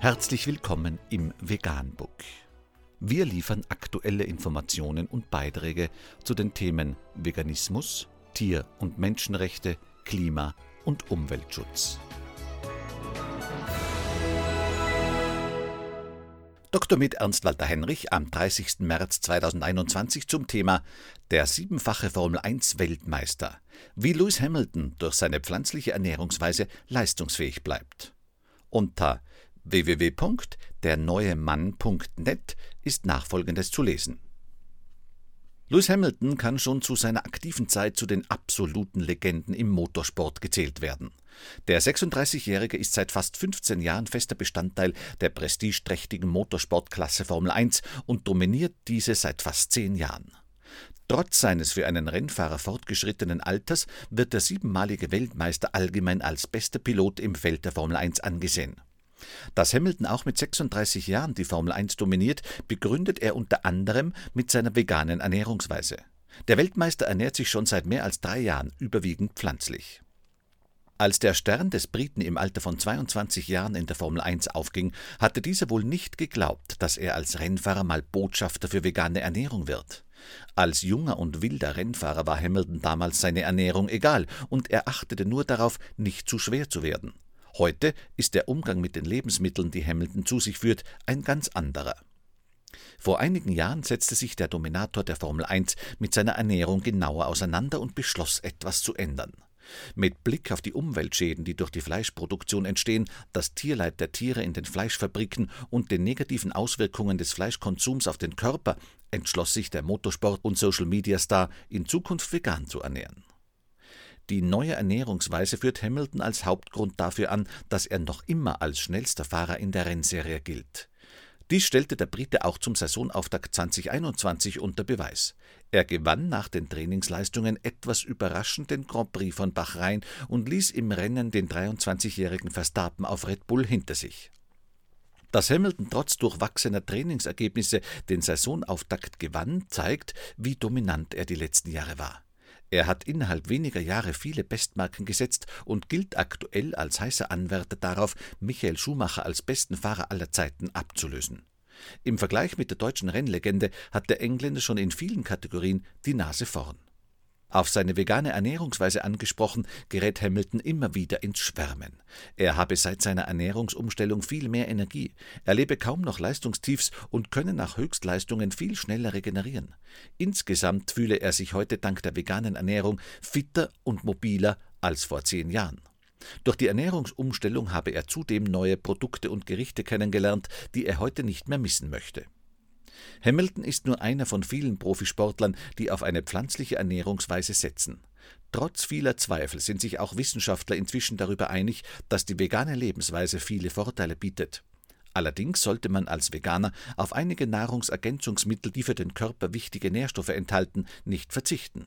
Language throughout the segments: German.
Herzlich willkommen im Veganbook. Wir liefern aktuelle Informationen und Beiträge zu den Themen Veganismus, Tier- und Menschenrechte, Klima- und Umweltschutz. Dr. mit Ernst Walter Henrich am 30. März 2021 zum Thema Der siebenfache Formel 1 Weltmeister, wie Lewis Hamilton durch seine pflanzliche Ernährungsweise leistungsfähig bleibt. Unter www.derneuemann.net ist nachfolgendes zu lesen. Lewis Hamilton kann schon zu seiner aktiven Zeit zu den absoluten Legenden im Motorsport gezählt werden. Der 36-Jährige ist seit fast 15 Jahren fester Bestandteil der prestigeträchtigen Motorsportklasse Formel 1 und dominiert diese seit fast zehn Jahren. Trotz seines für einen Rennfahrer fortgeschrittenen Alters wird der siebenmalige Weltmeister allgemein als bester Pilot im Feld der Formel 1 angesehen. Dass Hamilton auch mit 36 Jahren die Formel 1 dominiert, begründet er unter anderem mit seiner veganen Ernährungsweise. Der Weltmeister ernährt sich schon seit mehr als drei Jahren überwiegend pflanzlich. Als der Stern des Briten im Alter von 22 Jahren in der Formel 1 aufging, hatte dieser wohl nicht geglaubt, dass er als Rennfahrer mal Botschafter für vegane Ernährung wird. Als junger und wilder Rennfahrer war Hamilton damals seine Ernährung egal und er achtete nur darauf, nicht zu schwer zu werden. Heute ist der Umgang mit den Lebensmitteln, die Hamilton zu sich führt, ein ganz anderer. Vor einigen Jahren setzte sich der Dominator der Formel 1 mit seiner Ernährung genauer auseinander und beschloss, etwas zu ändern. Mit Blick auf die Umweltschäden, die durch die Fleischproduktion entstehen, das Tierleid der Tiere in den Fleischfabriken und den negativen Auswirkungen des Fleischkonsums auf den Körper, entschloss sich der Motorsport- und Social-Media-Star, in Zukunft vegan zu ernähren. Die neue Ernährungsweise führt Hamilton als Hauptgrund dafür an, dass er noch immer als schnellster Fahrer in der Rennserie gilt. Dies stellte der Brite auch zum Saisonauftakt 2021 unter Beweis. Er gewann nach den Trainingsleistungen etwas überraschend den Grand Prix von Bahrain und ließ im Rennen den 23-jährigen Verstappen auf Red Bull hinter sich. Dass Hamilton trotz durchwachsener Trainingsergebnisse den Saisonauftakt gewann, zeigt, wie dominant er die letzten Jahre war. Er hat innerhalb weniger Jahre viele Bestmarken gesetzt und gilt aktuell als heißer Anwärter darauf, Michael Schumacher als besten Fahrer aller Zeiten abzulösen. Im Vergleich mit der deutschen Rennlegende hat der Engländer schon in vielen Kategorien die Nase vorn. Auf seine vegane Ernährungsweise angesprochen, gerät Hamilton immer wieder ins Schwärmen. Er habe seit seiner Ernährungsumstellung viel mehr Energie, erlebe kaum noch Leistungstiefs und könne nach Höchstleistungen viel schneller regenerieren. Insgesamt fühle er sich heute dank der veganen Ernährung fitter und mobiler als vor zehn Jahren. Durch die Ernährungsumstellung habe er zudem neue Produkte und Gerichte kennengelernt, die er heute nicht mehr missen möchte. Hamilton ist nur einer von vielen Profisportlern, die auf eine pflanzliche Ernährungsweise setzen. Trotz vieler Zweifel sind sich auch Wissenschaftler inzwischen darüber einig, dass die vegane Lebensweise viele Vorteile bietet. Allerdings sollte man als Veganer auf einige Nahrungsergänzungsmittel, die für den Körper wichtige Nährstoffe enthalten, nicht verzichten.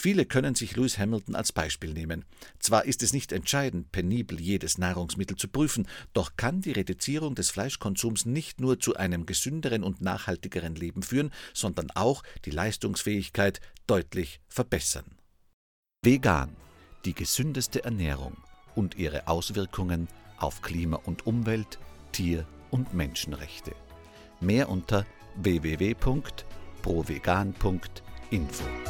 Viele können sich Lewis Hamilton als Beispiel nehmen. Zwar ist es nicht entscheidend, penibel jedes Nahrungsmittel zu prüfen, doch kann die Reduzierung des Fleischkonsums nicht nur zu einem gesünderen und nachhaltigeren Leben führen, sondern auch die Leistungsfähigkeit deutlich verbessern. Vegan, die gesündeste Ernährung und ihre Auswirkungen auf Klima und Umwelt, Tier- und Menschenrechte. Mehr unter www.provegan.info.